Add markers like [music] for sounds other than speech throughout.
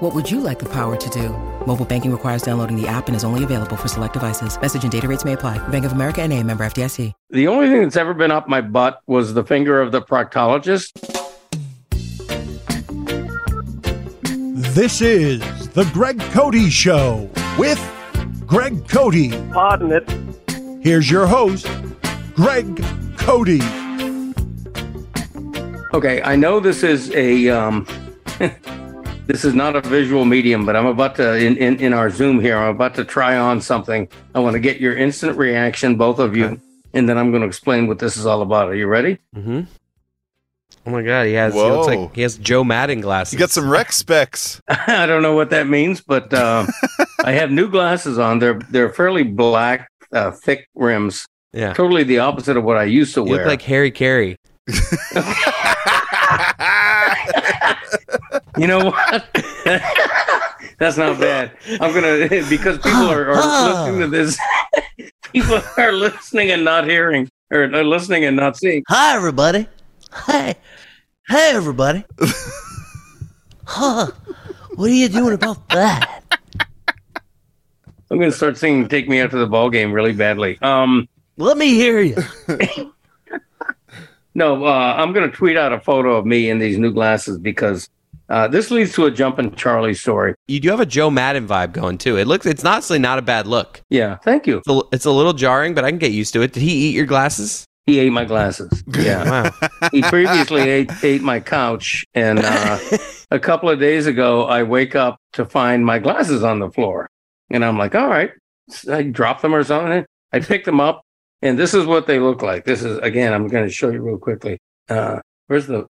What would you like the power to do? Mobile banking requires downloading the app and is only available for select devices. Message and data rates may apply. Bank of America and a member FDIC. The only thing that's ever been up my butt was the finger of the proctologist. This is the Greg Cote Show with Greg Cote. Pardon it. Here's your host, Greg Cote. Okay, I know this is a um, [laughs] this is not a visual medium, but I'm about to in, in in our Zoom here. I'm about to try on something. I want to get your instant reaction, both of you, and then I'm going to explain what this is all about. Are you ready? Mm-hmm. Oh my god, he has he looks like he has Joe Maddon glasses. You got some rec specs. [laughs] I don't know what that means, but uh, [laughs] I have new glasses on. They're they're fairly black, uh, thick rims. Yeah. Totally the opposite of what I used to You wear. look like Harry Caray. [laughs] You know what? [laughs] That's not bad. I'm gonna because people are, are listening to this. people are listening and not hearing, or are listening and not seeing. Hi, everybody. Hey, hey, everybody. huh? What are you doing about that? I'm gonna start singing "Take Me Out to the Ball Game" really badly. Um, Let me hear you. [laughs] no, uh, I'm gonna tweet out a photo of me in these new glasses because uh, this leads to a jumping Charlie story. You do have a Joe Maddon vibe going too. It looks it's honestly not a bad look. Yeah, thank you. It's a, it's a little jarring, but I can get used to it. Did he eat your glasses? He ate my glasses. [laughs] Yeah. Wow. he previously ate, ate my couch and uh, [laughs] a couple of days ago i wake up to find my glasses on the floor and i'm like all right i drop them or something i pick them up and this is what they look like this is again i'm going to show you real quickly uh, where's the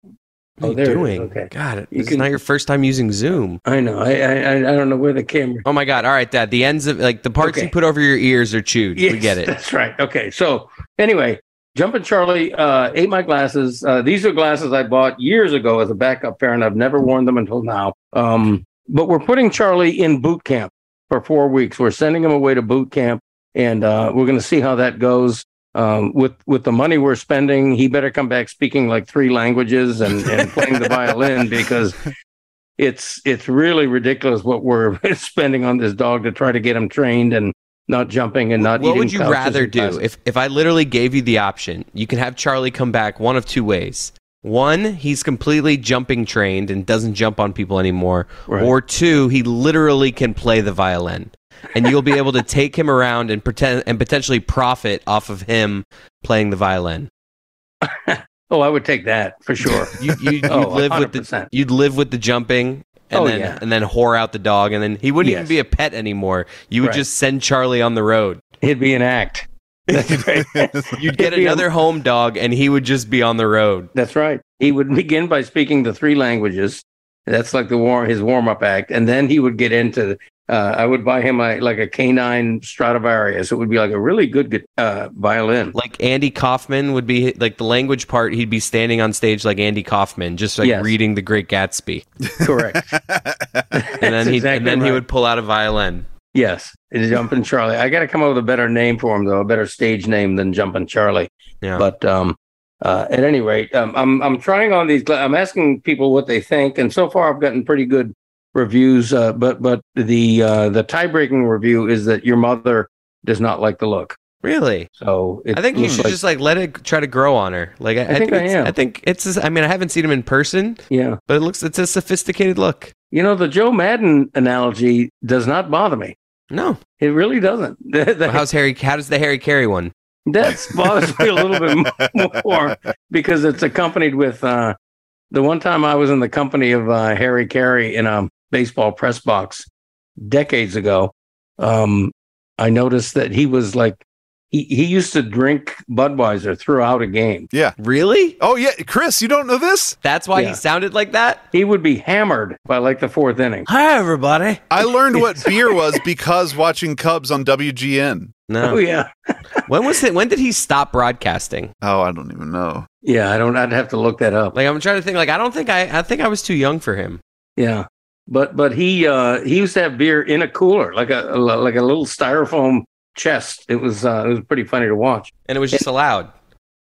What Oh, there it is. doing? Okay. God, You this can- is not your first time using Zoom. i know I, I i don't know where the camera Oh my God! All right, Dad. The ends of like the parts Okay. you put over your ears are chewed. we get it. That's right. Okay. So anyway, Jumpin' Charlie uh, ate my glasses. Uh, these are glasses I bought years ago as a backup pair, and I've never worn them until now. Um, but we're putting Charlie in boot camp for four weeks. We're sending him away to boot camp, and uh, we're going to see how that goes. Um, with with the money we're spending, he better come back speaking like three languages and, and playing the violin [laughs] because it's it's really ridiculous what we're [laughs] spending on this dog to try to get him trained and not jumping and not eating. what would you rather do if if I literally gave you the option? You can have Charlie come back one of two ways. One, he's completely jumping trained and doesn't jump on people anymore. Right. Or two, he literally can play the violin. And you'll be able to take him around and pretend and potentially profit off of him playing the violin. [laughs] oh i would take that for sure [laughs] You you you'd Oh, live with the you'd live with the jumping and Oh, then yeah. and then whore out the dog and then he wouldn't even be a pet anymore. You would Right. just send Charlie on the road. He'd be an act that's [laughs] right You'd get It'd a- another home dog and he would just be on the road. that's right he would begin by speaking the three languages that's like the war his warm-up act and then he would get into uh, i would buy him a, like a canine stradivarius it would be like a really good uh, violin Like Andy Kaufman would be like the language part, he'd be standing on stage like Andy Kaufman, just like Yes. reading The Great Gatsby. correct [laughs] And then he exactly and then he would pull out a violin. Yes, it's Jumpin' Charlie. I got to come up with a better name for him, though, a better stage name than Jumpin' Charlie. Yeah. But um, uh, at any rate, um, I'm I'm trying on these. gla- I'm asking people what they think, and so far I've gotten pretty good reviews. Uh, but but the uh, the tie breaking review is that your mother does not like the look. Really? So I think you should like- just like let it try to grow on her. Like I, I think I it's, am. I think it's. I mean, I haven't seen him in person, yeah. but it looks it's a sophisticated look. You know, the Joe Maddon analogy does not bother me. No, It really doesn't. [laughs] The- the- how's Harry? How does the Harry Caray one? That bothers me a little bit [laughs] more because it's accompanied with uh, the one time I was in the company of uh, Harry Caray in a baseball press box decades ago. Um, I noticed that he was like he, he used to drink Budweiser throughout a game. Yeah. Really? Oh yeah, Chris, you don't know this? That's why Yeah. he sounded like that. He would be hammered by like the fourth inning. Hi, everybody. I learned what [laughs] beer was because watching Cubs on WGN. No. Oh yeah, [laughs] When was it? When did he stop broadcasting? Oh, I don't even know. yeah. I don't. I'd have to look that up. Like I'm trying to think. Like I don't think I. I think I was too young for him. Yeah, but but he uh, he used to have beer in a cooler, like a, a like a little styrofoam chest. It was uh, it was pretty funny to watch. and it was just allowed.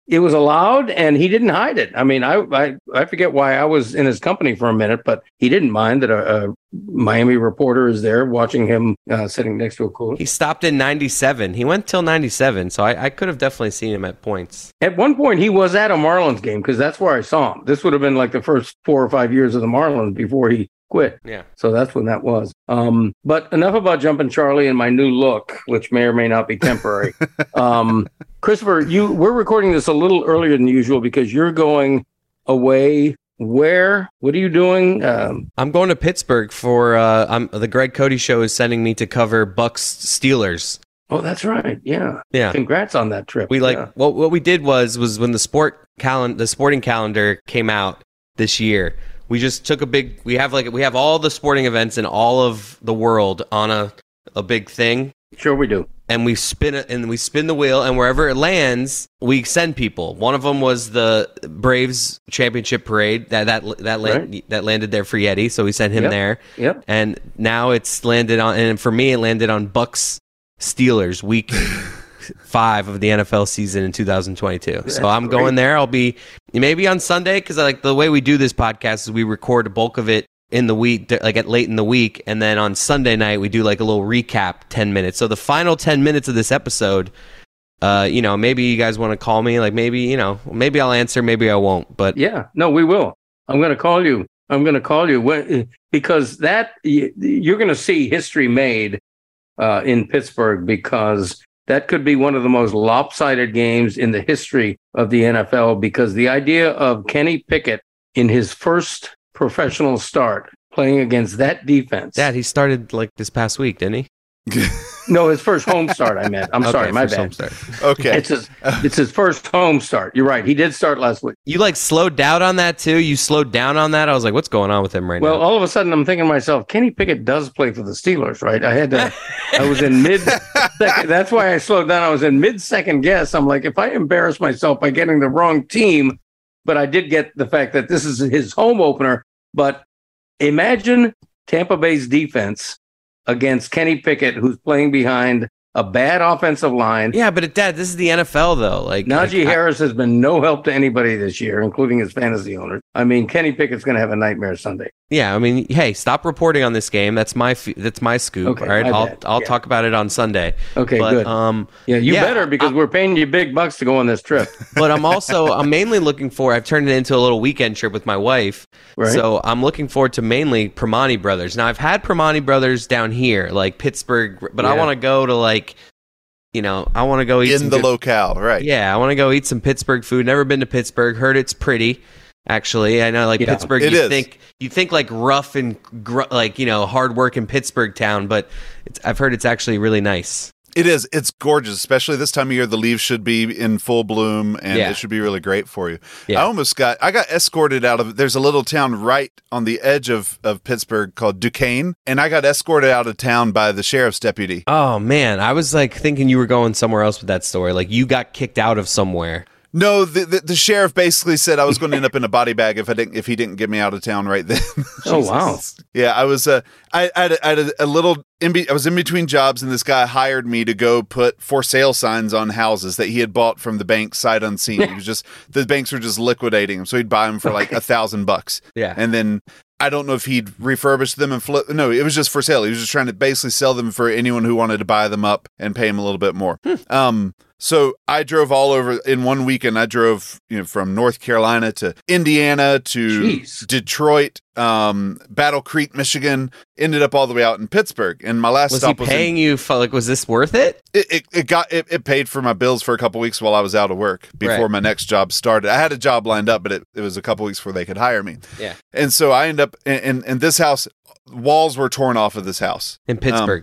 It was allowed, and he didn't hide it. I mean, I I, I forget why I was in his company for a minute, but he didn't mind that a, a Miami reporter is there watching him uh, sitting next to a cooler. He stopped in '97. He went till '97, so I, I could have definitely seen him at points. At one point, he was at a Marlins game because that's where I saw him. This would have been like the first four or five years of the Marlins before he quit. Yeah. So that's when that was. Um, but enough about jumping Charlie and my new look, which may or may not be temporary. [laughs] um, Christopher, you we're recording this a little earlier than usual because you're going away. Where? What are you doing? Um, I'm going to Pittsburgh for uh, I'm, the Greg Cody show is sending me to cover Bucs Steelers. oh, that's right. Yeah. Yeah. Congrats on that trip. We like Yeah. what what we did was was when the sport calendar the sporting calendar came out this year. We just took a big we have like we have all the sporting events in all of the world on a a big thing Sure, we do. and we spin it and we spin the wheel and wherever it lands we send people one of them was the braves championship parade that that that land, that landed there for yeti so we sent him Yep. there Yep. and now it's landed on and for me it landed on bucs steelers week [laughs] five of the nfl season in 2022 so i'm great. going there i'll be maybe on sunday because like the way we do this podcast is we record a bulk of it in the week like at late in the week and then on sunday night we do like a little recap 10 minutes so the final 10 minutes of this episode uh, you know, maybe you guys want to call me. Like maybe, you know, maybe I'll answer, maybe I won't. But Yeah, no, we will. I'm going to call you. I'm going to call you when, because that you're going to see history made uh, in Pittsburgh because that could be one of the most lopsided games in the history of the NFL. Because the idea of Kenny Pickett in his first professional start playing against that defense. Dad, he started like this past week, didn't he? No, his first home start. I meant. I'm [laughs] Okay, sorry, my first home bad. start. Okay. It's his. It's his first home start. You're right. He did start last week. You like slowed down on that too. You slowed down on that. I was like, what's going on with him right Well, now? Well, all of a sudden, I'm thinking to myself, Kenny Pickett does play for the Steelers, right? I had to, I was in mid, second, that's why I slowed down. I was in mid second guess. I'm like, if I embarrass myself by getting the wrong team, but I did get the fact that this is his home opener. But imagine Tampa Bay's defense against Kenny Pickett, who's playing behind a bad offensive line. yeah, but it, Dad, this is the NFL though. Like Najee like, I- Harris has been no help to anybody this year, including his fantasy owners. I mean, Kenny Pickett's going to have a nightmare Sunday. yeah, I mean, hey, stop reporting on this game. That's my that's my scoop. Okay, all right, I'll bad. I'll Yeah. talk about it on Sunday. Okay, but, good. Um, Yeah, you Yeah, better because we're paying you big bucks to go on this trip. [laughs] but I'm also I'm mainly looking for. I've turned it into a little weekend trip with my wife. Right. So I'm looking forward to mainly Primanti Brothers. Now I've had Primanti Brothers down here, like Pittsburgh, but I want to go to like, you know, I want to go eat in some the good- locale, right? Yeah, I want to go eat some Pittsburgh food. Never been to Pittsburgh. Heard it's pretty. Actually, I know like Yeah, Pittsburgh. it you is. think you think like rough and gr- like you know hard work in Pittsburgh town, but it's, I've heard it's actually really nice. It is. It's gorgeous, especially this time of year. The leaves should be in full bloom, and Yeah. it should be really great for you. Yeah. I almost got. I got escorted out of. There's a little town right on the edge of of Pittsburgh called Duquesne, and I got escorted out of town by the sheriff's deputy. Oh man, I was like thinking you were going somewhere else with that story. Like you got kicked out of somewhere. No, the, the the sheriff basically said I was going to end up in a body bag if I didn't if he didn't get me out of town right then. [laughs] Oh, wow. Yeah, I was. Uh, I, I had, a, I had a, a little. In be, I was in between jobs, and this guy hired me to go put for sale signs on houses that he had bought from the bank sight unseen. He was just the banks were just liquidating them, so he'd buy them for like [laughs] a thousand bucks. Yeah. and then I don't know if he'd refurbished them and flip. No, it was just for sale. He was just trying to basically sell them for anyone who wanted to buy them up and pay him a little bit more. Um, so I drove all over in one weekend. I drove, you know, from North Carolina to Indiana to Jeez. Detroit, um, Battle Creek, Michigan. Ended up all the way out in Pittsburgh. And my last Was he stop was in, paying you? For, like, was this worth it? it, it, it got it, it paid for my bills for a couple weeks while I was out of work before Right. my next job started. I had a job lined up, but it, it was a couple weeks before they could hire me. Yeah. And so I end up in, in, in this house. Walls were torn off of this house. In Pittsburgh.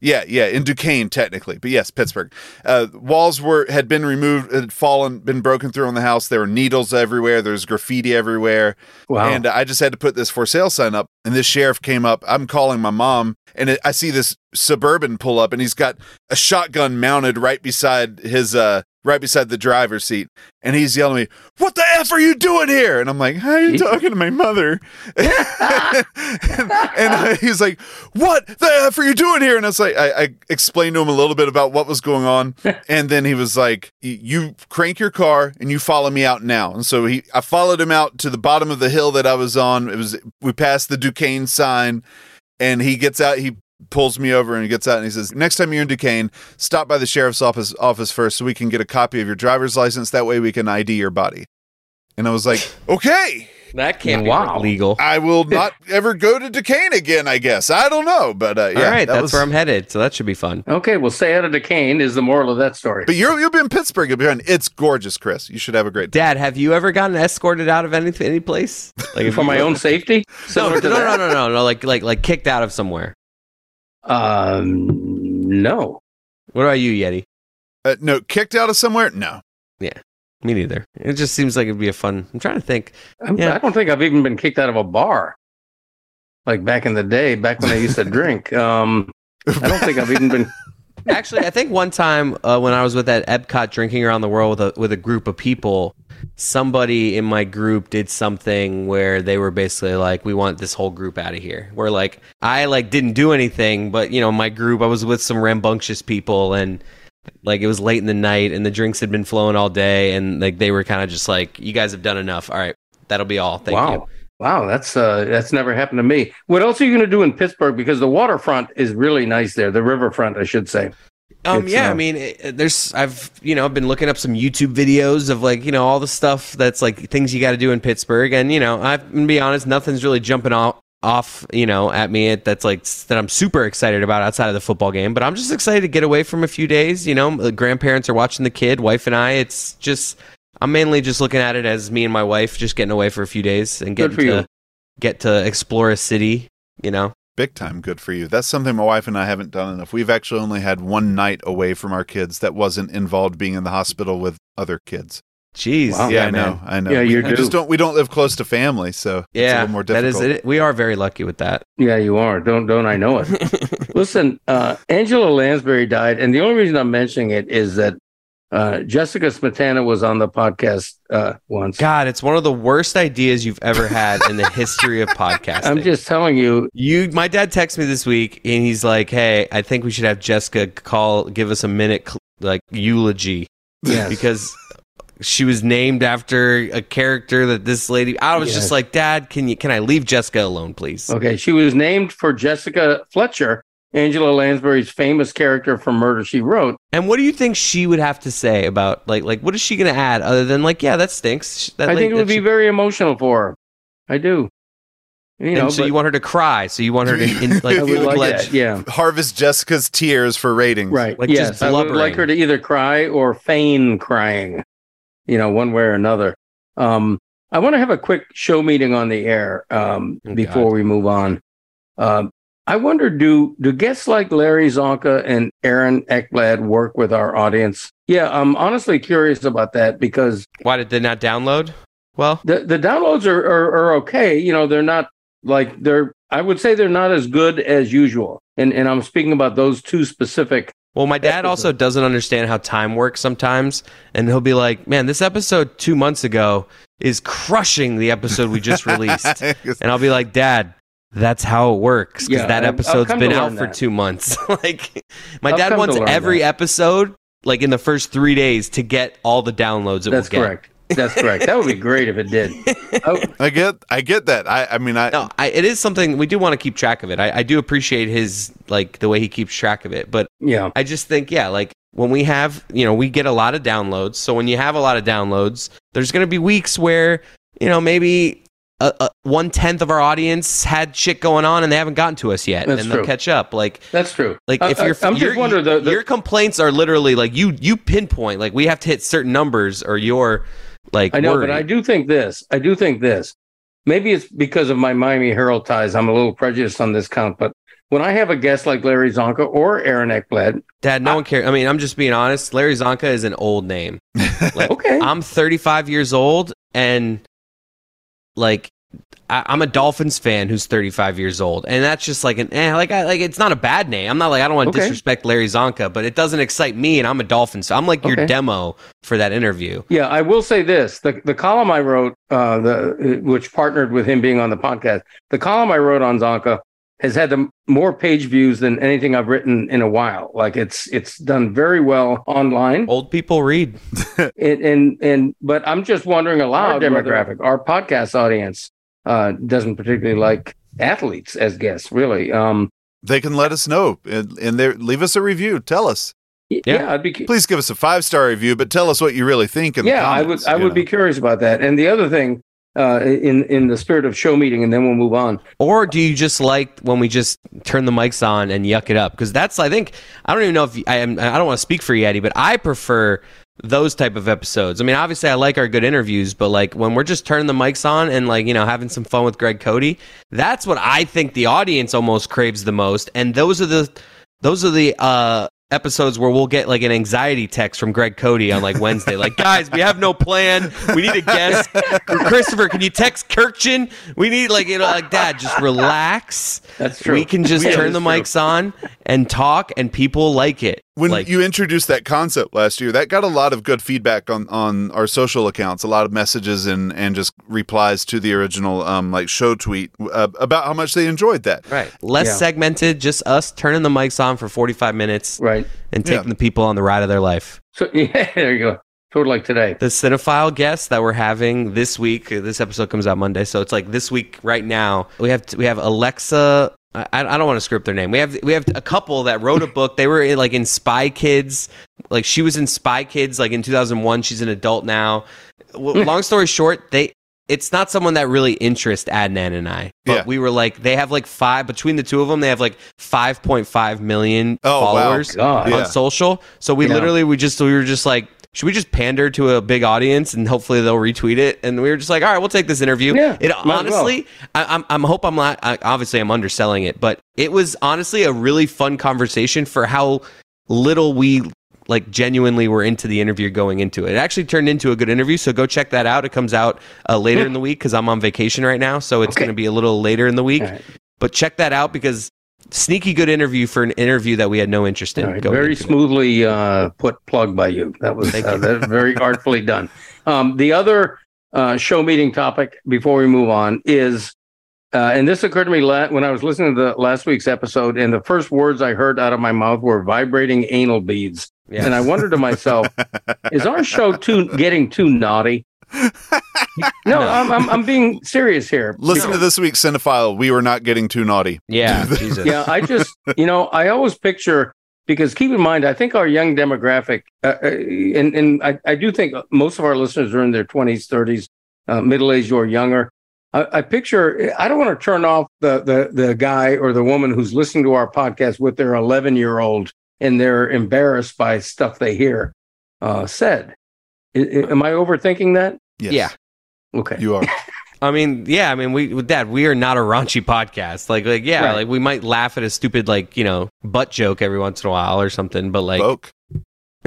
Yeah, yeah, in Duquesne technically, but yes, Pittsburgh. Uh, walls were had been removed, had fallen, been broken through on the house. There were needles everywhere. There's graffiti everywhere. Wow. And I just had to put this for sale sign up. And this sheriff came up. I'm calling my mom, and it, I see this suburban pull up, and he's got a shotgun mounted right beside his uh right beside the driver's seat, and he's yelling at me, "What the f are you doing here?" And I'm like, "How are you talking to my mother?" [laughs] and and he's like, "What the f are you doing here?" And I was like, I, I explained to him a little bit about what was going on, [laughs] and then he was like, "You crank your car and you follow me out now." And so he, I followed him out to the bottom of the hill that I was on. It was we passed the Duquesne sign, and he gets out. He pulls me over and he gets out and he says, "Next time you're in Duquesne, stop by the sheriff's office office first, so we can get a copy of your driver's license. That way, we can ID your body." And I was like, [laughs] "Okay." That can't be Wow. legal. I will [laughs] not ever go to Duquesne again, I guess. I don't know, but uh, yeah, All right, that that's was- where I'm headed. So that should be fun. Okay, well, stay out of Duquesne is the moral of that story. But you're you'll be in Pittsburgh. You'll be fine. It's gorgeous, Chris. You should have a great day. Dad, have you ever gotten escorted out of any any place? [laughs] Like For my own safety? No, no, no, no, no, no, no, like like like kicked out of somewhere. Um, no. What about you, Yeti? Uh, no, kicked out of somewhere? No. Yeah, me neither. It just seems like it'd be a fun. I'm trying to think. I'm- Yeah. I don't think I've even been kicked out of a bar. Like back in the day, back when I used to [laughs] drink. Um, I don't think I've even been. Actually, I think one time uh, when I was with that Epcot drinking around the world with a with a group of people, somebody in my group did something where they were basically like, "We want this whole group out of here." Where like I like didn't do anything, but you know, my group I was with some rambunctious people and like it was late in the night and the drinks had been flowing all day and like they were kind of just like, "You guys have done enough. All right, that'll be all. Thank wow. you." Wow, that's uh, that's never happened to me. What else are you going to do in Pittsburgh? Because the waterfront is really nice there. The riverfront, I should say. Um, It's, yeah, uh, I mean, it, there's I've you know I've been looking up some YouTube videos of like you know all the stuff that's like things you got to do in Pittsburgh, and you know I'm gonna be honest, nothing's really jumping off off you know at me that's like that I'm super excited about outside of the football game, but I'm just excited to get away from a few days. You know, grandparents are watching the kid, wife and I. It's just I'm mainly just looking at it as me and my wife just getting away for a few days and Good getting for you. to get to explore a city. You know, Big time good for you. That's something my wife and I haven't done enough. We've actually only had one night away from our kids that wasn't involved being in the hospital with other kids. jeez, Wow. yeah, I know. I know. Yeah, we, you do. just don't we don't live close to family, so it's a Yeah, little more that difficult. is it. We are very lucky with that. Yeah, you are. Don't don't I know it? [laughs] Listen, uh, Angela Lansbury died, and the only reason I'm mentioning it is that uh, Jessica Smetana was on the podcast uh, once. God, it's one of the worst ideas you've ever had in the history of podcasting. I'm just telling you. you. My dad texted me this week, and he's like, "Hey, I think we should have Jessica call, give us a minute, like eulogy, Yes. because she was named after a character that this lady." I was Yes. just like, "Dad, can you can I leave Jessica alone, please?" Okay, she was named for Jessica Fletcher, Angela Lansbury's famous character from Murder She Wrote. And what do you think she would have to say about like like what is she going to add other than like, "Yeah, that stinks." That I la- think it would be she- very emotional for her. I do. You know, and so but you want her to cry. So you want her to [laughs] in, like, like pledge- that. Yeah. Harvest Jessica's tears for ratings. Right. Like yes, just I would like her to either cry or feign crying, you know, one way or another. Um, I want to have a quick show meeting on the air um, Oh, before God. we move on. Um, I wonder do do guests like Larry Csonka and Aaron Ekblad work with our audience? Yeah, I'm honestly curious about that because Why did they not download? Well, the the downloads are, are are okay. You know, they're not like they're. I would say they're not as good as usual. And and I'm speaking about those two specific Well, my dad also doesn't understand how time works sometimes, and he'll be like, "Man, this episode two months ago is crushing the episode we just [laughs] released," and I'll be like, "Dad, that's how it works because Yeah, that I've- I've episode's come been out learn for that. two months." [laughs] like, my I've dad wants every that. episode like in the first three days to get all the downloads it That's will get. correct. That's correct. That would be great if it did. [laughs] Oh, I get I get that. I I mean I No, I, it is something we do want to keep track of it. I, I do appreciate his like the way he keeps track of it, but yeah. I just think, yeah, like when we have, you know, we get a lot of downloads. So when you have a lot of downloads, there's going to be weeks where, you know, maybe a, a, one tenth of our audience had shit going on and they haven't gotten to us yet, That's and they'll true. catch up. Like, That's true. like Uh, if uh, you're, I'm you're just wondering the, the your complaints are literally like you you pinpoint like we have to hit certain numbers or you're like I know, worried. but I do think this. I do think this. Maybe it's because of my Miami Herald ties. I'm a little prejudiced on this count, but when I have a guest like Larry Csonka or Aaron Ekblad, Dad, no one cares. I mean, I'm just being honest. Larry Csonka is an old name. [laughs] Like, okay, I'm 35 years old, and like I, I'm a Dolphins fan who's 35 years old, and that's just like an eh, like I, like it's not a bad name. I'm not like I don't want to Okay. disrespect Larry Csonka, but it doesn't excite me, and I'm a Dolphins. So I'm like your demo for that interview. Yeah, I will say this: the the column I wrote, uh, the which partnered with him being on the podcast, the column I wrote on Csonka has had the more page views than anything I've written in a while. Like it's it's done very well online, Old people read. [laughs] and and, and but I'm just wondering aloud, our demographic, our podcast audience uh, doesn't particularly like athletes as guests, really. Um, They can let us know and, and there leave us a review. Tell us. yeah, Yeah. I'd be cu- Please give us a five star review, but tell us what you really think. In the yeah, I would I would know. be curious about that. And the other thing, uh, in in the spirit of show meeting, and then we'll move on. Or do you just like when we just turn the mics on and yuck it up? Because that's I think I don't even know if I am. I don't want to speak for Yeti, but I prefer those type of episodes. I mean, obviously I like our good interviews, but like when we're just turning the mics on and like you know having some fun with Greg Cote, that's what I think the audience almost craves the most. And those are the those are the uh episodes where we'll get like an anxiety text from Greg Cote on like Wednesday. like, guys, we have no plan. We need a guest. Christopher, can you text Kirkchin? We need like you know, like Dad, just relax. That's true. We can just Yeah, turn the true. mics on and talk, and people like it. When like, you introduced that concept last year, that got a lot of good feedback on, on our social accounts, a lot of messages and, and just replies to the original um, like show tweet uh, about how much they enjoyed that. right, less Yeah. segmented, just us turning the mics on for forty five minutes Right. and taking Yeah. the people on the ride of their life. So [laughs] yeah, there you go. Sort of like today. the cinephile guests that we're having this week. This episode comes out Monday, so it's like this week right now. We have we have Alexa. I, I don't want to script their name. We have we have a couple that wrote a book. They were in, like in Spy Kids. Like she was in Spy Kids like in 2001. She's an adult now. Hmm. Long story short, they it's not someone that really interests Adnan and I. But Yeah. we were like they have like five between the two of them. They have like 5.5 million Oh, wow. followers Yeah. on social. So we Yeah. literally we just we were just like, should we just pander to a big audience and hopefully they'll retweet it? And we were just like, all right, we'll take this interview. Yeah, it as well. honestly, I, I'm I'm hope I'm not. I, obviously, I'm underselling it, but it was honestly a really fun conversation for how little we like genuinely were into the interview going into it. It actually turned into a good interview, so go check that out. It comes out uh, later in the week because I'm on vacation right now, so it's Okay. going to be a little later in the week. Right. But check that out because sneaky good interview for an interview that we had no interest in. Right, very smoothly uh, put plug by you. That was uh, you. that very [laughs] artfully done. Um, the other uh, show meeting topic before we move on is, uh, and this occurred to me la- when I was listening to the last week's episode, and the first words I heard out of my mouth were vibrating anal beads, Yeah. and I wondered to myself, [laughs] is our show too getting too naughty? [laughs] No, I'm, I'm I'm being serious here. Listen to this week's Cinephile. We were not getting too naughty. Yeah, [laughs] Jesus. yeah, I just, you know, I always picture because keep in mind, I think our young demographic, uh, uh, and and I, I do think most of our listeners are in their twenties, thirties, uh, middle aged or younger. I, I picture. I don't want to turn off the the the guy or the woman who's listening to our podcast with their eleven year old and they're embarrassed by stuff they hear uh, said. I- I- am I overthinking that? Yes, Yeah. Okay. you are. [laughs] I mean, yeah, I mean, we with Dad, we are not a raunchy podcast. Like, like, yeah, Right. like we might laugh at a stupid, like, you know, butt joke every once in a while or something, but like, Vogue. [laughs]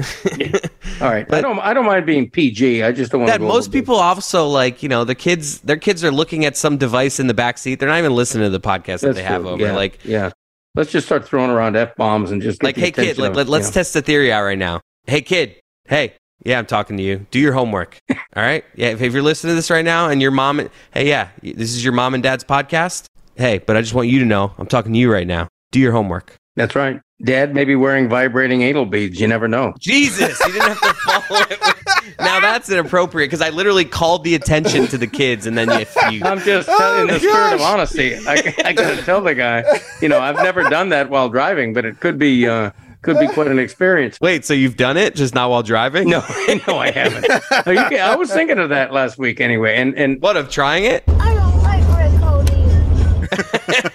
All right. I don't. I don't mind being PG. I just don't want. Dad, most people also like, you know, the kids, their kids are looking at some device in the back seat. They're not even listening to the podcast that That's they have over. Yeah. Like, yeah. Let's just start throwing around f bombs and just like, hey, kid, of, let, you let's know. test the theory out right now. Hey, kid, hey, yeah, I'm talking to you. Do your homework. [laughs] All right. Yeah. If, if you're listening to this right now and your mom, hey, yeah, this is your mom and dad's podcast. Hey, but I just want you to know I'm talking to you right now. Do your homework. That's right. Dad may be wearing vibrating anal beads. You never know. Jesus, you didn't have to [laughs] follow it. with- Now that's inappropriate because I literally called the attention to the kids, and then you, you I'm just Oh, the spirit of honesty. I, I got to tell the guy. You know, I've never done that while driving, but it could be uh, could be quite an experience. wait. So you've done it, just not while driving? No, [laughs] no, I haven't. You I was thinking of that last week anyway, and and What of trying it? I don't like Greg [laughs] Cody.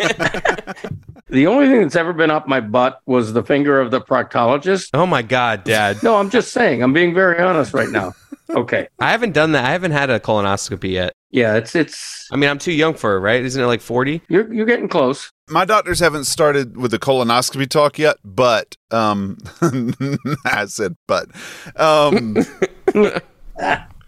the only thing that's ever been up my butt was the finger of the proctologist. Oh my God, Dad! No, I'm just saying. I'm being very honest right now. Okay. I haven't done that. I haven't had a colonoscopy yet. Yeah, it's it's I mean, I'm too young for it, right? Isn't it like 40? you're you're getting close. My doctors haven't started with the colonoscopy talk yet, but um, [laughs] I said but. Um, [laughs]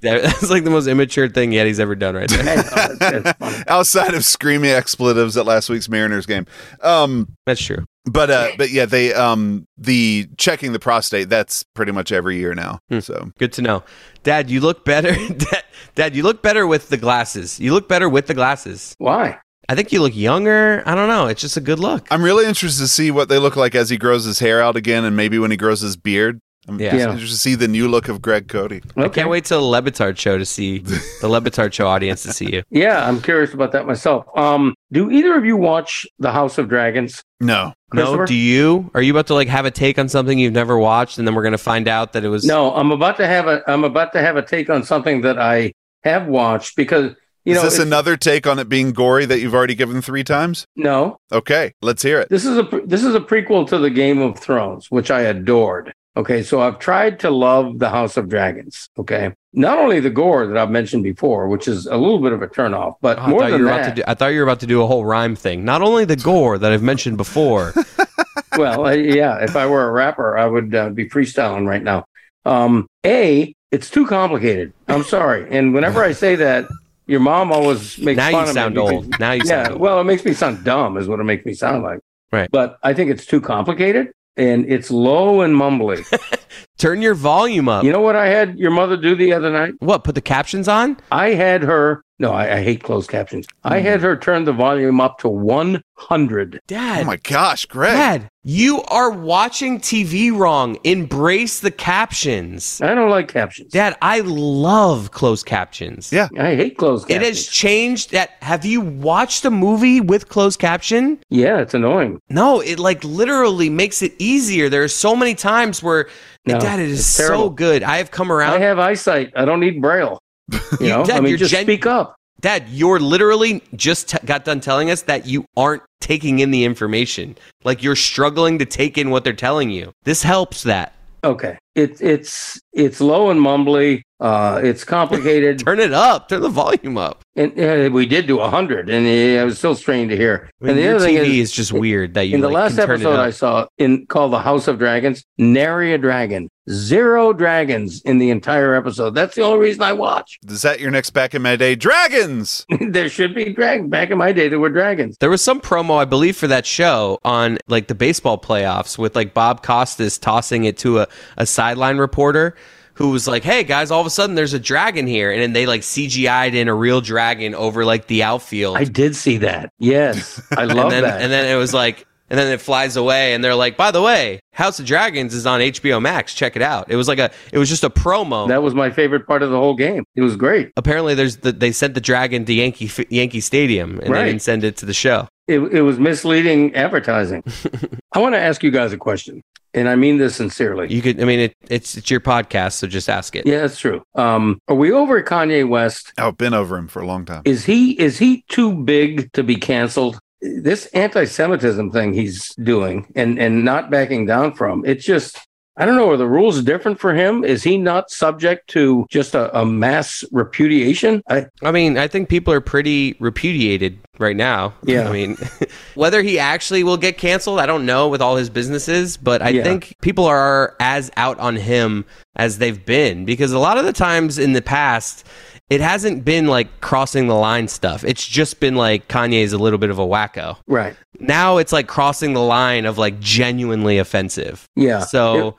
That's like the most immature thing Yeti's ever done right there. That's- that's outside of screaming expletives at last week's Mariners game. Um, That's true. but uh, but yeah, they um the checking the prostate that's pretty much every year now. Hmm. So Good to know. Dad, you look better. [laughs] Dad, Dad, you look better with the glasses. You look better with the glasses. Why? I think you look younger. I don't know. It's just a good look. I'm really interested to see what they look like as he grows his hair out again, and maybe when he grows his beard. I'm Yeah. just Yeah. interested to see the new look of Greg Cote. I can't wait till the LeBatard show to see [laughs] the LeBatard show audience to see you. Yeah, I'm curious about that myself. Um, do either of you watch The House of Dragons? No, No, do you? Are you about to like have a take on something you've never watched, and then we're gonna find out that it was No, I'm about to have a I'm about to have a take on something that I have watched because you is know this another take on it being gory that you've already given three times? no Okay, let's hear it. this is a pre- this is a prequel to the Game of Thrones, which I adored. Okay, so I've tried to love the House of Dragons. Okay, not only the gore that I've mentioned before, which is a little bit of a turnoff, but Oh, more than that, to do. I thought you were about to do a whole rhyme thing. Not only the gore that I've mentioned before. [laughs] well, uh, yeah, if I were a rapper, I would uh, be freestyling right now. Um, a, it's too complicated. I'm sorry, and whenever I say that, your mom always makes now fun you of sound because- old. Now you sound Yeah, old. well, it makes me sound dumb, is what it makes me sound like. Right. But I think it's too complicated and it's low and mumbly. [laughs] Turn your volume up. you know what I had your mother do the other night? what? Put the captions on? I had her. No, I, I hate closed captions. I hmm. had her turn the volume up to 100. Dad. Oh my gosh, Greg! Dad, you are watching TV wrong. Embrace the captions. I don't like captions. Dad, I love closed captions. Yeah. I hate closed captions. It has changed that. Have you watched a movie with closed caption? Yeah, it's annoying. No, it like literally makes it easier. There are so many times where, No, Dad, it is so good. I have come around. I have eyesight. I don't need braille. You [laughs] You- know, Dad, I mean, you're just gen- speak up. Dad, you're literally just t- got done telling us that you aren't taking in the information. Like you're struggling to take in what they're telling you. This helps that. Okay, it's it's it's low and mumbly. Uh, it's complicated, [laughs] Turn it up. Turn the volume up. and uh, we did do hundred, and uh, I was still strained to hear. I mean, and the your other TV thing is, is, just weird that you in the like, last can turn episode. I saw in called the House of Dragons, nary a dragon, zero dragons in the entire episode. That's the only reason I watch. Is that your next back in my day? Dragons. [laughs] there should be dragons. Back in my day, there were dragons. There was some promo, I believe, for that show on like the baseball playoffs with like Bob Costas tossing it to a, a sideline reporter who was like, Hey guys, all of a sudden there's a dragon here. And then they like CGI'd in a real dragon over like the outfield. I did see that. Yes, I love and then, that. And then it was like, and then it flies away, and they're like, "By the way, House of Dragons is on HBO Max. Check it out." It was like a, it was just a promo. that was my favorite part of the whole game. It was great. Apparently, there's the, they sent the dragon to Yankee Yankee Stadium, and Right. they didn't send it to the show. It, it was misleading advertising. [laughs] I want to ask you guys a question, and I mean this sincerely. You could, I mean, it, it's it's your podcast, so just ask it. Yeah, that's true. Um, are we over Kanye West? I've been over him for a long time. Is he is he too big to be canceled? This anti-Semitism thing he's doing and and not backing down from it's just I don't know. Are the rules different for him? Is he not subject to just a, a mass repudiation? I, I mean, I think people are pretty repudiated right now. [laughs] Yeah. I mean, [laughs] whether he actually will get canceled, I don't know with all his businesses, but I Yeah. think people are as out on him as they've been because a lot of the times in the past, it hasn't been like crossing the line stuff. It's just been like Kanye's a little bit of a wacko. right. Now it's like crossing the line of like genuinely offensive. Yeah. So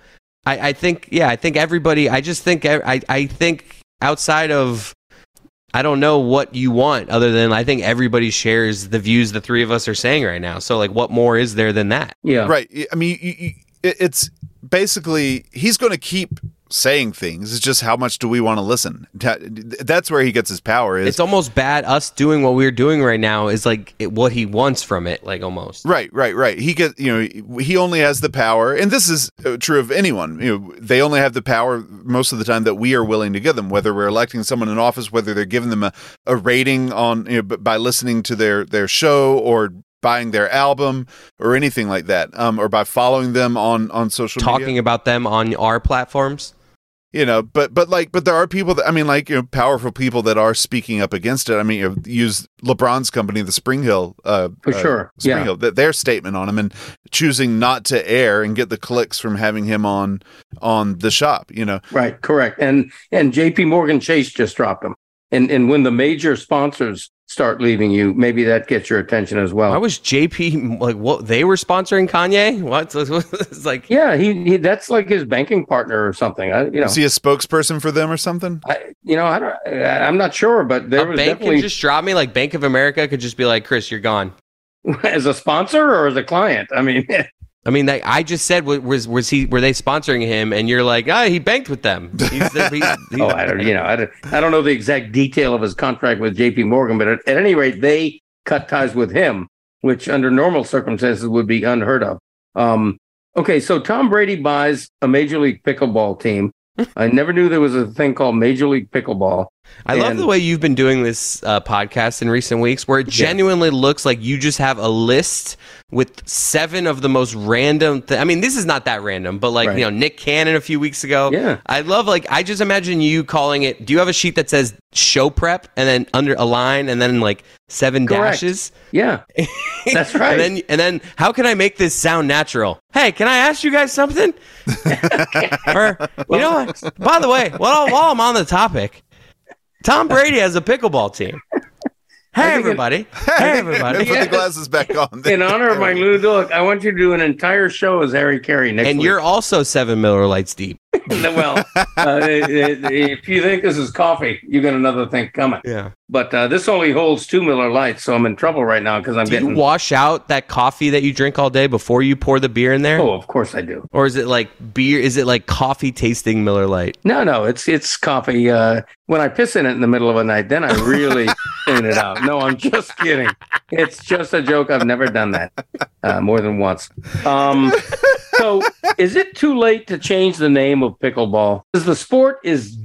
I, I think, yeah, I think everybody, I just think, I, I think outside of, I don't know what you want other than I think everybody shares the views the three of us are saying right now. So, like, what more is there than that? yeah. Right. I mean, you, you, it's basically he's going to keep saying things. It's just how much do we want to listen? That's where he gets his power. Is It's almost bad. Us doing what we're doing right now is like it, what he wants from it, like almost. Right, right, right. He get you know he only has the power, and this is uh, true of anyone. You know, they only have the power most of the time that we are willing to give them. Whether we're electing someone in office, whether they're giving them a, a rating on you know, by listening to their their show or buying their album or anything like that, um, or by following them on on social media. Talking about them on our platforms. You know, but but like, but there are people that I mean, like you know, powerful people that are speaking up against it. I mean, you know, use LeBron's company, the Spring Hill, uh, For uh, sure, Spring yeah. Hill, th- their statement on him and choosing not to air and get the clicks from having him on on the shop. You know, Right, correct. And and JP Morgan Chase just dropped them. And and when the major sponsors start leaving you, maybe that gets your attention as well. Why was JP like what they were sponsoring Kanye? What? [laughs] It's like yeah, he, he that's like his banking partner or something. I, you know, is he a spokesperson for them or something? I, you know, I don't, I- I'm not sure, but there a was bank definitely can just drop me. Like Bank of America could just be like, Chris, you're gone. [laughs] as a sponsor or as a client. I mean, [laughs] I mean, like, I just said, was was he? Were they sponsoring him? And you're like, ah, he banked with them. He's [laughs] oh, I don't, you know, I don't, I don't know the exact detail of his contract with JP Morgan, but at, at any rate, they cut ties with him, which under normal circumstances would be unheard of. Um, okay, so Tom Brady buys a Major League Pickleball team. I never knew there was a thing called Major League Pickleball. I love the way you've been doing this uh, podcast in recent weeks, where it genuinely looks like you just have a list with seven of the most random. Th- I mean, this is not that random, but like Right. you know, Nick Cannon a few weeks ago. Yeah. I love like I just imagine you calling it. Do you have a sheet that says show prep and then under a line and then like seven Correct. dashes? Yeah, that's right. [laughs] And then and then how can I make this sound natural? Hey, can I ask you guys something? [laughs] or you know what? By the way, while while I'm on the topic, Tom Brady has a pickleball team. [laughs] Hey think it- everybody! Hey everybody! Put the glasses back on. [laughs] In honor of my new dog, I want you to do an entire show as Harry Caray next And week. you're also seven Miller Lites deep. [laughs] well, uh, if you think this is coffee, you got another thing coming. Yeah. But uh, this only holds two Miller Lites, so I'm in trouble right now because I'm getting. Do you wash out that coffee that you drink all day before you pour the beer in there? Oh, of course I do. Or is it like beer? Is it like coffee tasting Miller Lite? No, no, it's it's coffee. Uh, when I piss in it in the middle of the night, then I really [laughs] clean it out. No, I'm just kidding. It's just a joke. I've never done that uh, more than once. Um, so, is it too late to change the name of pickleball? Because the sport is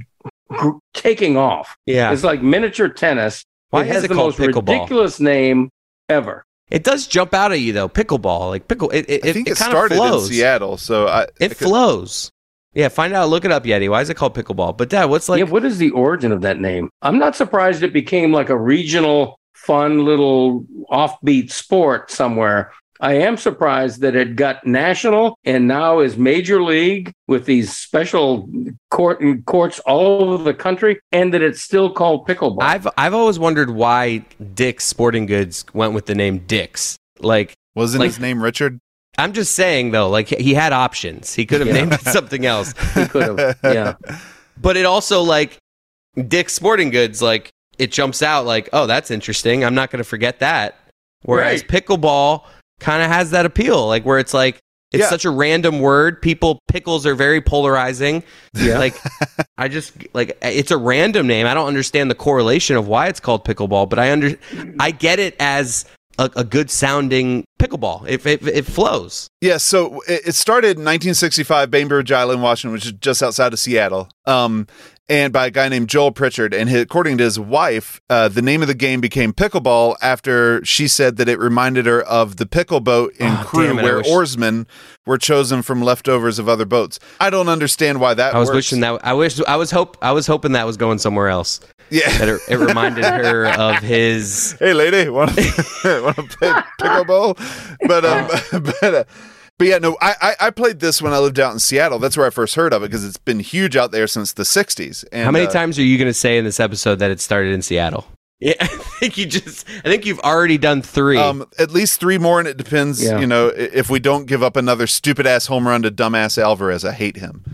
gr- taking off. Yeah. It's like miniature tennis. Why it is has it the called most pickleball? ridiculous name ever. It does jump out at you though. Pickleball, like pickle. It, it, I think it, it, kind started of in flows. Seattle, so I It I could- flows. Yeah, find out. Look it up, Yeti. Why is it called pickleball? But Dad, what's like? yeah, what is the origin of that name? I'm not surprised it became like a regional, fun little offbeat sport somewhere. I am surprised that it got national and now is major league with these special court and courts all over the country, and that it's still called pickleball. I've I've always wondered why Dick's Sporting Goods went with the name Dick's. Like, wasn't like- his name Richard. I'm just saying though, like he had options. He could have Yeah. named it something else. [laughs] he could have, yeah. [laughs] But it also like Dick's Sporting Goods, like it jumps out like, oh, that's interesting. I'm not going to forget that. Whereas Right. pickleball kind of has that appeal, like where it's like it's Yeah. such a random word. People pickles are very polarizing. Yeah. Like [laughs] I just like it's a random name. I don't understand the correlation of why it's called pickleball, but I under I get it as a, a good sounding pickleball. If it, it flows. Yeah, so it, it started in 1965, Bainbridge Island, Washington, which is just outside of Seattle. Um, and by a guy named Joel Pritchard. And he, according to his wife, uh, the name of the game became pickleball after she said that it reminded her of the pickle boat in Oh, Crew, it, where wish- oarsmen were chosen from leftovers of other boats. I don't understand why that. I was works. wishing that I wish I was hope I was hoping that was going somewhere else. Yeah. That it, it reminded [laughs] her of his hey lady want to [laughs] play [laughs] pickleball but um but uh, but yeah no I, I i played this when i lived out in seattle that's where i first heard of it because it's been huge out there since the 60s and How many uh, times are you going to say in this episode that it started in Seattle? Yeah, [laughs] I think you just I think you've already done 3. um at least three more and it depends Yeah. you know if we don't give up another stupid ass home run to dumbass alvarez i hate him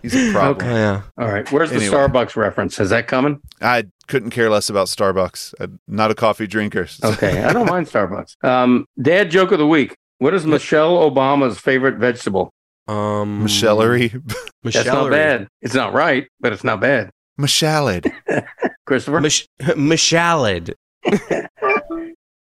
he's a [laughs] problem okay. yeah. All right, where's the Anyway. Starbucks reference? Is that coming? i couldn't care less about starbucks i'm not a coffee drinker [laughs] Okay, I don't mind Starbucks. Um, Dad joke of the week. What is Michelle Obama's favorite vegetable? Um Michellery. [laughs] That's not bad. It's not right, but it's not bad. Michalid. [laughs] Christopher, Mich- [laughs] Michalid.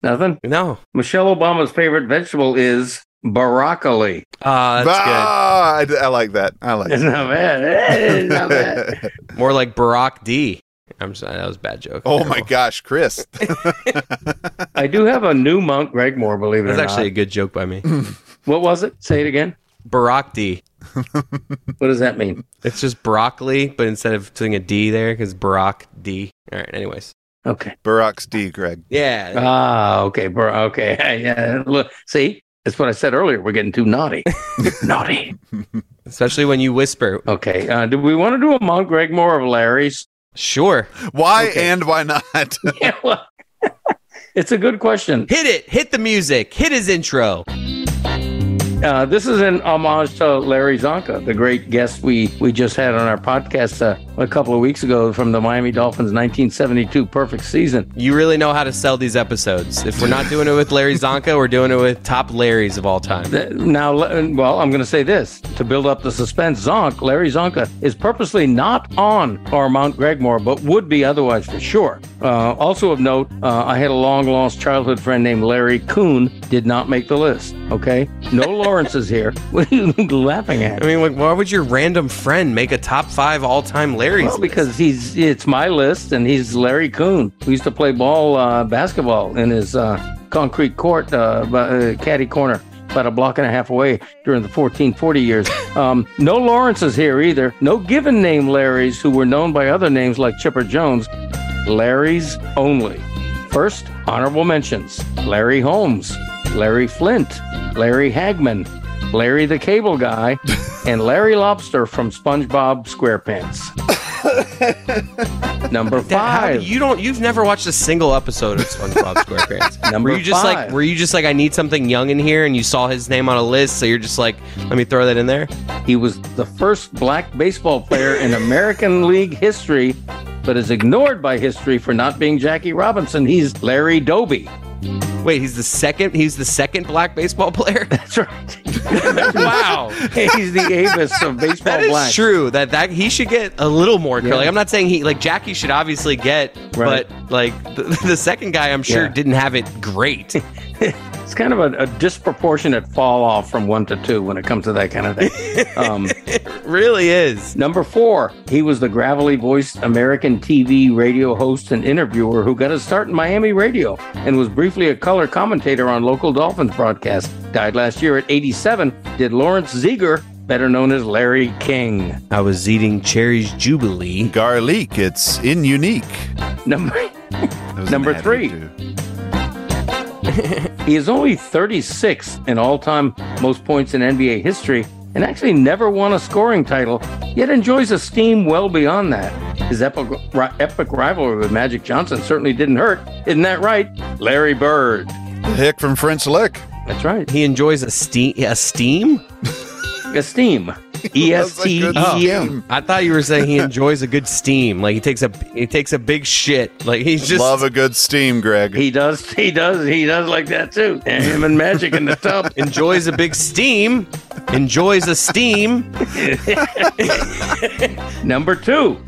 nothing. No. Michelle Obama's favorite vegetable is broccoli. Uh, that's Ah, I, I like that. I like It's it. not bad. It's not bad. More like Barack D. I'm sorry, that was a bad joke. oh my [laughs] gosh, Chris. [laughs] I do have a new monk, Greg Moore. Believe it That's or actually a good joke by me. [laughs] What was it? Say it again. Barack D. what does that mean? It's just broccoli, but instead of putting a D there, because Barack D. All right. Anyways. Okay. Burrock's D, Greg. Yeah. Ah, okay, bro. Okay, yeah. Look, see, that's what I said earlier. We're getting too naughty. naughty. Especially when you whisper. Okay. Uh, do we want to do a Mount Gregmore of Larry's? Sure. Why Okay. and why not? [laughs] Yeah. Well, [laughs] it's a good question. Hit it. Hit the music. Hit his intro. Uh, this is in homage to Larry Csonka, the great guest we we just had on our podcast uh, a couple of weeks ago from the Miami Dolphins 1972 perfect season. You really know how to sell these episodes. If we're not doing it with Larry Csonka, we're doing it with top Larrys of all time. Now, well, I'm going to say this to build up the suspense. Zonk, Larry Csonka, is purposely not on our Mount Gregmore, but would be otherwise for sure. Uh, also of note, uh, I had a long lost childhood friend named Larry Kuhn, did not make the list. Okay, no [laughs] Lawrence's here. [laughs] What are you laughing at? I mean, like, why would your random friend make a top five all time Larrys? Well, because he's it's my list, and he's Larry Coon, We used to play ball, uh, basketball in his uh, concrete court, uh, bu- uh, caddy corner, about a block and a half away during the 1440 years. [laughs] Um, no Lawrence's here either. No given name Larrys who were known by other names like Chipper Jones. Larry's only. First, honorable mentions: Larry Holmes, Larry Flynt, Larry Hagman, Larry the Cable Guy, [laughs] and Larry Lobster from SpongeBob SquarePants. [laughs] Number Dad, five. you don't. You've never watched a single episode of SpongeBob SquarePants. [laughs] Number were you just like? Were you just like? I need something young in here, and you saw his name on a list, so you're just like, let me throw that in there. He was the first black baseball player in American League history, but is ignored by history for not being Jackie Robinson. He's Larry Doby. Wait, he's the second. He's the second black baseball player. [laughs] That's right. [laughs] wow. He's the Avis of baseball That is black. true. That that he should get a little more. Yeah. Like I'm not saying he like Jackie should obviously get, Right. but like the, [laughs] the second guy, I'm sure Yeah. didn't have it great. It's kind of a, a disproportionate fall off from one to two when it comes to that kind of thing. [laughs] Um, it really is. Number four, he was the gravelly voiced American TV radio host and interviewer who got his start in Miami radio and was briefly a color commentator on local Dolphins broadcasts. Died last year at 87. Did Lawrence Ziegler, better known as Larry King. I was eating Cherry's Jubilee. Garlic, it's in unique. Number [laughs] Number three. too. He is only 36 in all time most points in NBA history and actually never won a scoring title, yet enjoys esteem well beyond that. His epic, ri- epic rivalry with Magic Johnson certainly didn't hurt. Isn't that right? Larry Bird. The hick from French Lick. That's right. He enjoys esteem. steam. A steam? Esteem. [laughs] E S T E M. Oh. I thought you were saying he enjoys a good steam. Like he takes a he takes a big shit. Like he's just Love a good steam, Greg. He does, he does, he does like that too. And him and Magic in the tub. [laughs] enjoys a big steam. Enjoys a steam. [laughs] Number two,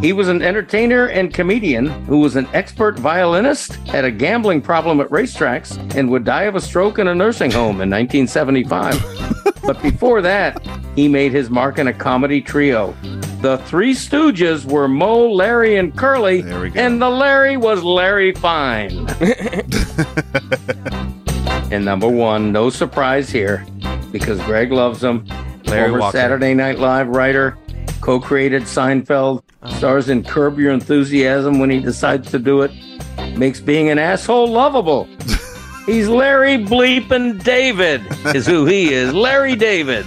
he was an entertainer and comedian who was an expert violinist, had a gambling problem at racetracks, and would die of a stroke in a nursing home in 1975. but before that, he made his mark in a comedy trio. The Three Stooges were Moe, Larry, and Curly, There we go. and the Larry was Larry Fine. [laughs] and number one, no surprise here, because Greg loves him. Larry Former Walker. Saturday Night Live writer, co-created Seinfeld, stars in Curb Your Enthusiasm when he decides to do it, makes being an asshole lovable. [laughs] He's Larry Bleepin' David, is who he is. Larry David,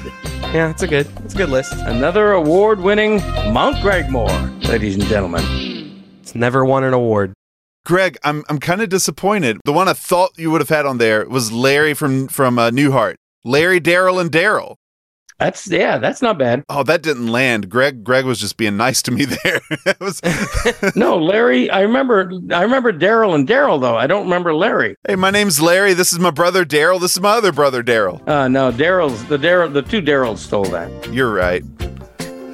Yeah, it's a good it's a good list. another award-winning Mount Gregmore, ladies and gentlemen. It's never won an award. Greg, I'm I'm kind of disappointed. The one I thought you would have had on there was Larry from from uh, Newhart. Larry, Daryl, and Daryl. That's yeah, that's not bad. Oh, that didn't land. Greg Greg was just being nice to me [laughs] there. was, [laughs] No, Larry. I remember. I remember Daryl and Daryl though. I don't remember Larry. hey, my name's Larry. This is my brother Daryl. This is my other brother Daryl. Uh, no, Daryl's the Daryl. The two Daryls stole that. You're right.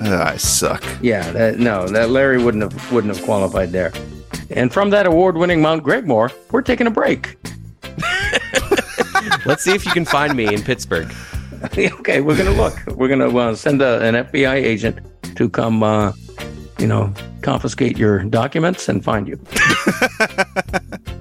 Ah, I suck. Yeah, that, no, that Larry wouldn't have wouldn't have qualified there. And from that award-winning Mount Gregmore, we're taking a break. [laughs] Let's see if you can find me in Pittsburgh. [laughs] okay, we're gonna look. We're gonna uh, send a, an FBI agent to come, uh, you know, confiscate your documents and find you. [laughs]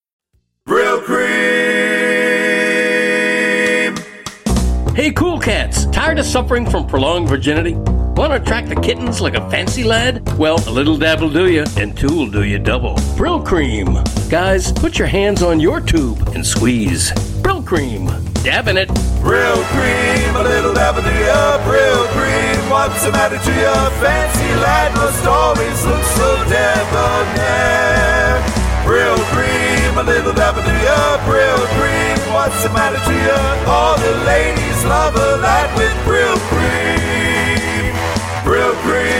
Real cream. Hey, cool cats! Tired of suffering from prolonged virginity? Want to attract the kittens like a fancy lad? Well, a little dab will do you, and two will do you double. Brylcreem. Guys, put your hands on your tube and squeeze. Brylcreem. Dab in it. Real cream, a little dab of ya. Real cream, what's the matter to ya? Fancy lad must always look so debonair. Real cream, a little dab of ya. Real cream, what's the matter to ya? All the ladies love a lad with real cream. Real cream.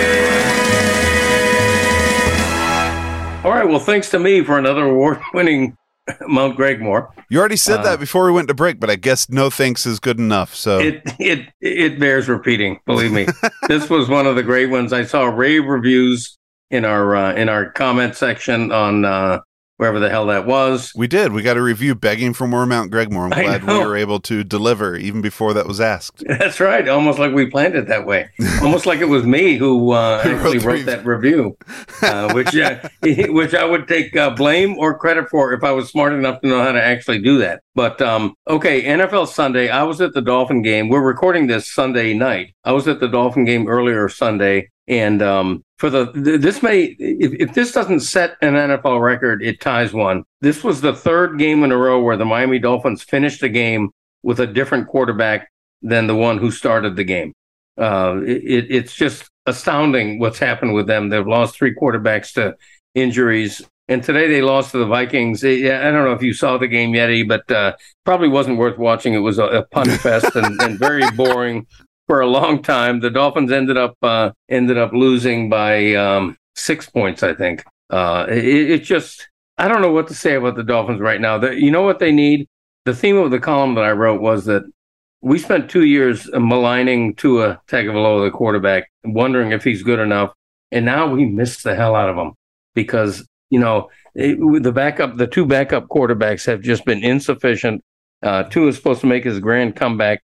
All right, well, thanks to me for another award winning [laughs] Mount Gregmore. You already said Uh, that before we went to break, but I guess no thanks is good enough. So It it it bears repeating. Believe me, [laughs] this was one of the great ones. I saw rave reviews in our uh, in our comment section on uh, wherever the hell that was. we did. We got a review begging for more Mount Gregmore. I'm glad we were able to deliver even before that was asked. [laughs] That's right. Almost like we planned it that way. [laughs] Almost like it was me who uh, Who wrote actually wrote that review, uh, [laughs] which uh, which I would take uh, blame or credit for if I was smart enough to know how to actually do that. But um, okay, NFL Sunday. I was at the Dolphin game. We're recording this Sunday night. I was at the Dolphin game earlier Sunday, and um, for the this may if, if this doesn't set an NFL record, it ties one. This was the third game in a row where the Miami Dolphins finished the game with a different quarterback than the one who started the game. Uh, it, it's just astounding what's happened with them. They've lost three quarterbacks to injuries, and today they lost to the Vikings. Eh, I don't know if you saw the game yet, E, but uh, probably wasn't worth watching. It was a, a punt fest and, and very boring for a long time. The Dolphins ended up uh, ended up losing by um, six points, I think. Uh, it, it just I don't know what to say about the Dolphins right now. The, you know what they need? The theme of the column that I wrote was that we spent two years maligning Tua Tagovailoa, the quarterback, wondering if he's good enough, and now we miss the hell out of him because you know it, the backup, the two backup quarterbacks have just been insufficient. Uh, Tua is supposed to make his grand comeback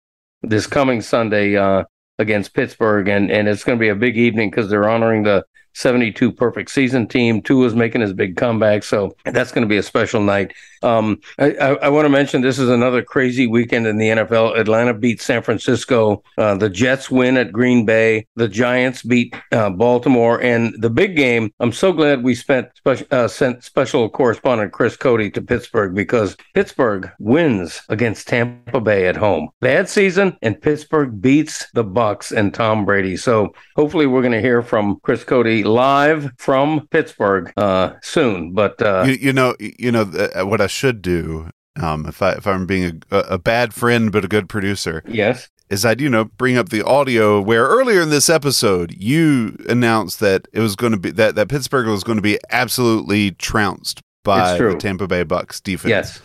this coming Sunday uh, against Pittsburgh, and and it's going to be a big evening because they're honoring the 72 perfect season team. Tua's making his big comeback, so that's going to be a special night. Um, I, I, I want to mention this is another crazy weekend in the NFL. Atlanta beat San Francisco. Uh, the Jets win at Green Bay. The Giants beat uh, Baltimore. And the big game, I'm so glad we spent spe- uh, sent special correspondent Chris Cote to Pittsburgh because Pittsburgh wins against Tampa Bay at home. Bad season, and Pittsburgh beats the Bucs and Tom Brady. So hopefully we're going to hear from Chris Cote live from Pittsburgh uh, soon. But uh, you, you know, you know uh, what I should do. Um, if I if I'm being a, a bad friend but a good producer, yes. is I'd you know bring up the audio where earlier in this episode you announced that it was going to be that that Pittsburgh was going to be absolutely trounced by the Tampa Bay Bucs defense. Yes.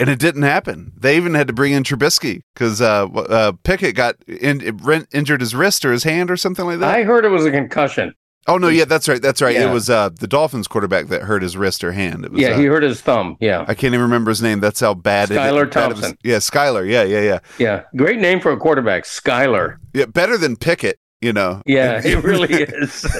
and it didn't happen. They even had to bring in Trubisky because uh, uh, Pickett got in, it injured his wrist or his hand or something like that. I heard it was a concussion. Oh no, yeah, that's right, that's right. Yeah. It was uh, the Dolphins quarterback that hurt his wrist or hand. Was, Yeah, uh, he hurt his thumb. Yeah. I can't even remember his name. That's how bad it Skylar bad it. Thompson. Yeah, Skylar. Yeah, yeah, yeah, Yeah. Great name for a quarterback, Skylar. yeah. Better than Pickett. You know. Yeah, it really is. [laughs]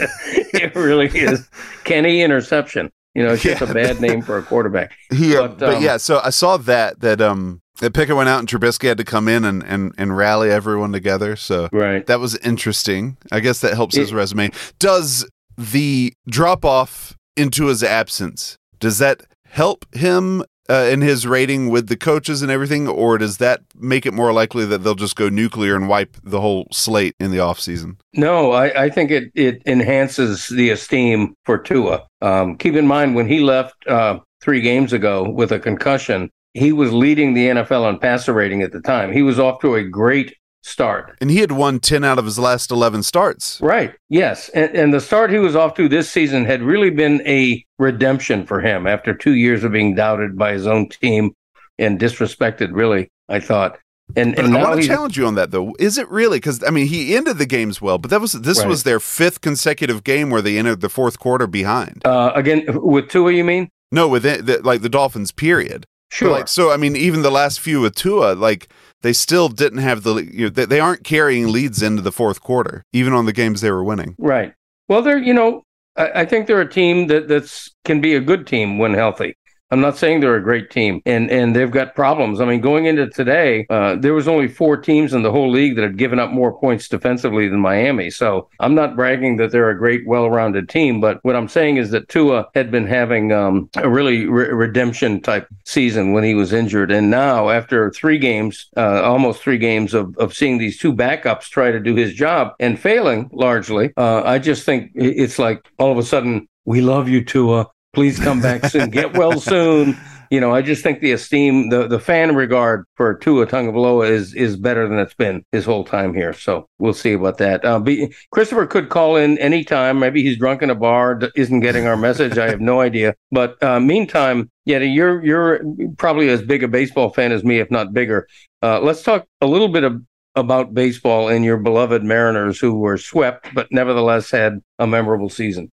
it really is. Kenny interception. You know, it's just Yeah. a bad name for a quarterback. [laughs] He, uh, But, but, um, yeah, so I saw that that um that Pickett went out and Trubisky had to come in and and and rally everyone together. So Right. that was interesting. I guess that helps his resume. Does the drop off into his absence does that help him uh, in his rating with the coaches and everything, or does that make it more likely that they'll just go nuclear and wipe the whole slate in the offseason? No, I, I think it, it enhances the esteem for Tua. Um, keep in mind, when he left uh, three games ago with a concussion, he was leading the NFL on passer rating at the time. He was off to a great start. And he had won ten out of his last eleven starts. Right. Yes. And, and the start he was off to this season had really been a redemption for him after two years of being doubted by his own team. and disrespected. Really, I thought. And, and I want to challenge you on that though. Is it really? Because I mean, he ended the games well, but that was this Right. was their fifth consecutive game where they entered the fourth quarter behind. uh, again with Tua. You mean? No, within the, like the Dolphins. Period. But, Sure. Like so, I mean, even the last few with Tua, like they still didn't have the you know they, they aren't carrying leads into the fourth quarter, even on the games they were winning. Right. Well, they're you know I, I think they're a team that that's can be a good team when healthy. I'm not saying they're a great team, and and they've got problems. I mean, going into today, uh, there was only four teams in the whole league that had given up more points defensively than Miami. So I'm not bragging that they're a great, well-rounded team, but what I'm saying is that Tua had been having um, a really re- redemption type season when he was injured, and now after three games, uh, almost three games of of seeing these two backups try to do his job and failing largely, uh, I just think it's like all of a sudden we love you, Tua. Please come back soon. Get well [laughs] soon. You know, I just think the esteem, the the fan regard for Tua Tagovailoa is is better than it's been his whole time here. So we'll see about that. Uh, be, Christopher could call in anytime. Maybe he's drunk in a bar, d- isn't getting our message. I have no idea. But uh, meantime, yeah, you're you're probably as big a baseball fan as me, if not bigger. Uh, let's talk a little bit of, about baseball and your beloved Mariners, who were swept but nevertheless had a memorable season.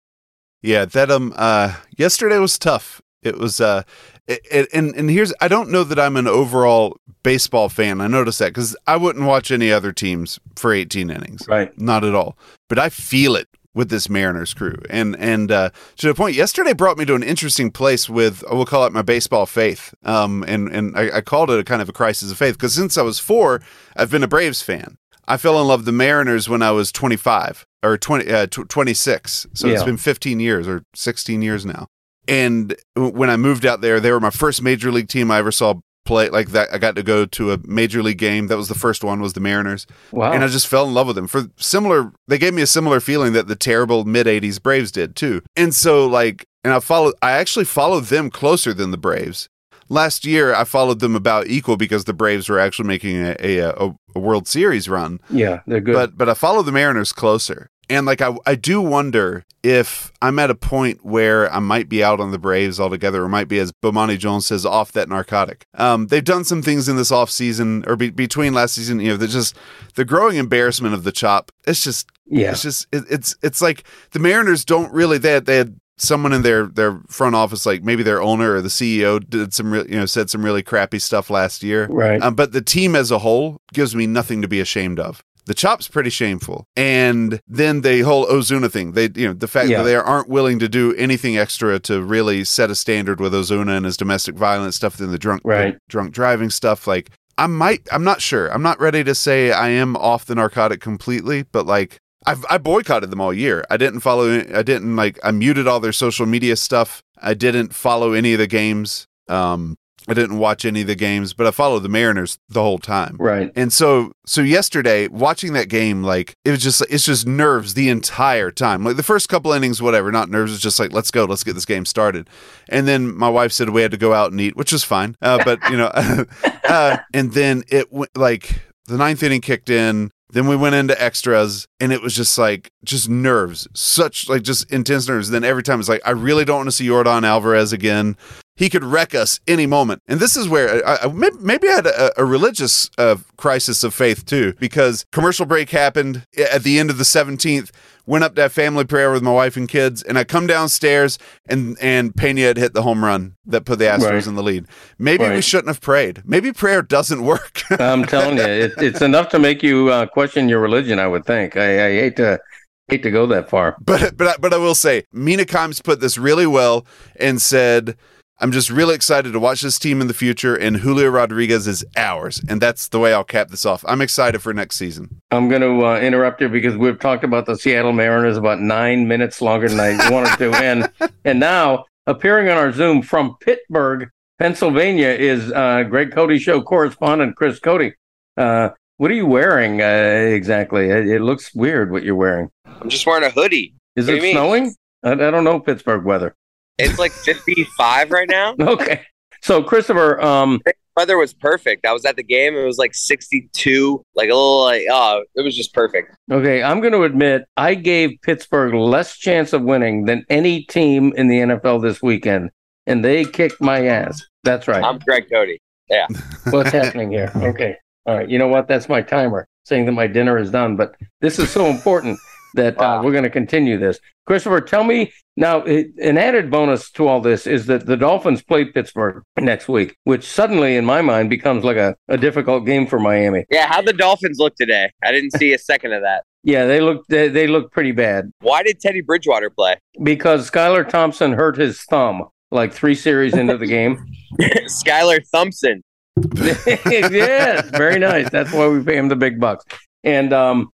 Yeah, that um uh yesterday was tough. It was uh it, it, and and here's I don't know that I'm an overall baseball fan. I noticed that cuz I wouldn't watch any other teams for 18 innings. Right. Not at all. But I feel it with this Mariners crew. And and uh to the point yesterday brought me to an interesting place with I will call it my baseball faith. Um and and I, I called it a kind of a crisis of faith because since I was 4, I've been a Braves fan. I fell in love with the Mariners when I was 25 or 20 uh, tw 26. So it's been 15 years or 16 years now. And when I moved out there, they were my first major league team I ever saw play like that. I got to go to a major league game. That was the first one was the Mariners. Wow. And I just fell in love with them for similar. They gave me a similar feeling that the terrible mid 80s Braves did too. And so like, and I followed, I actually followed them closer than the Braves. Last year, I followed them about equal because the Braves were actually making a, a, a, a World Series run. yeah, they're good. But but I follow the Mariners closer. And like I I do wonder if I'm at a point where I might be out on the Braves altogether, or might be, as Bomani Jones says, off that narcotic. Um, they've done some things in this off season or be, between last season. You know, they're just the growing embarrassment of the chop. It's just yeah. it's just it, it's it's like the Mariners don't really they had, they had someone in their their front office like maybe their owner or the CEO did some real you know said some really crappy stuff last year. Right. Um, but the team as a whole gives me nothing to be ashamed of. The chop's pretty shameful, and then the whole Ozuna thing. They, you know, the fact Yeah. that they aren't willing to do anything extra to really set a standard with Ozuna and his domestic violence stuff, then the drunk, Right. drunk driving stuff. Like, I might, I'm not sure. I'm not ready to say I am off the narcotic completely, but like, I've, I boycotted them all year. I didn't follow. I didn't like. I muted all their social media stuff. I didn't follow any of the games. Um, I didn't watch any of the games, but I followed the Mariners the whole time. Right. And so, so yesterday, watching that game, like it was just, it's just nerves the entire time. Like the first couple innings, whatever, not nerves. It's just like, let's go, let's get this game started. And then my wife said we had to go out and eat, which was fine. Uh, but you know, [laughs] uh, and then it went like the ninth inning kicked in. Then we went into extras, and it was just like just nerves, such like just intense nerves. then every time it's like, I really don't want to see Yordan Alvarez again. He could wreck us any moment. And this is where I, I, maybe- I had a, a religious uh, crisis of faith too, because commercial break happened at the end of the 17th. Went up to have family prayer with my wife and kids, and I come downstairs and and Pena had hit the home run that put the Astros Right. in the lead. Maybe we shouldn't have prayed. Maybe prayer doesn't work. [laughs] I'm telling you, it, it's enough to make you uh, question your religion. I would think. I, I hate to hate to go that far. But but I- but I will say, Mina Kimes put this really well and said, "I'm just really excited to watch this team in the future, and Julio Rodriguez is ours." And that's the way I'll cap this off. I'm excited for next season. I'm going to uh, interrupt you because we've talked about the Seattle Mariners about nine minutes longer than I [laughs] wanted to, and and now appearing on our Zoom from Pittsburgh, Pennsylvania, is uh, Greg Cote Show correspondent Chris Cote. Uh, what are you wearing uh, exactly? It, it looks weird what you're wearing. I'm just wearing a hoodie. Is What it snowing? I, I don't know Pittsburgh weather. It's like 55 right now. [laughs] Okay, so Christopher, um, Weather was perfect. I was at the game. It was like 62, like a little like oh, it was just perfect. Okay, I'm going to admit I gave Pittsburgh less chance of winning than any team in the NFL this weekend, and they kicked my ass. That's right. I'm Greg Cote. Yeah. [laughs] What's happening here? Okay. All right. You know what? That's my timer saying that my dinner is done. But this is so important that uh, we're going to continue this. Christopher, tell me now. It, an added bonus to all this is that the Dolphins play Pittsburgh next week, which suddenly, in my mind, becomes like a, a difficult game for Miami. Yeah, how'd the Dolphins look today? I didn't see a second of that. [laughs] Yeah, they look they, they look pretty bad Why did Teddy Bridgewater play? because Skylar Thompson hurt his thumb like three series into the game. [laughs] Skylar Thompson. [laughs] yes, very nice. That's why we pay him the big bucks. And um,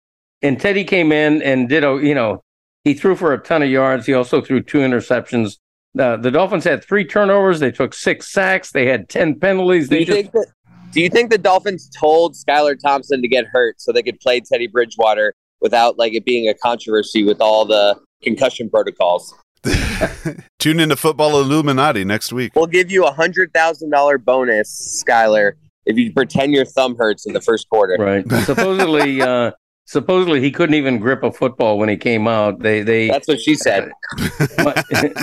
and Teddy came in and did a you know he threw for a ton of yards. He also threw two interceptions. Uh, the Dolphins had three turnovers. They took six sacks. They had ten penalties. Do you just, think that? Do you think the Dolphins told Skylar Thompson to get hurt so they could play Teddy Bridgewater without like it being a controversy with all the concussion protocols? [laughs] Tune into Football Illuminati next week. We'll give you a hundred thousand dollar bonus, Skylar, if you pretend your thumb hurts in the first quarter. right. [laughs] supposedly, uh, supposedly he couldn't even grip a football when he came out. They they That's what she said. [laughs]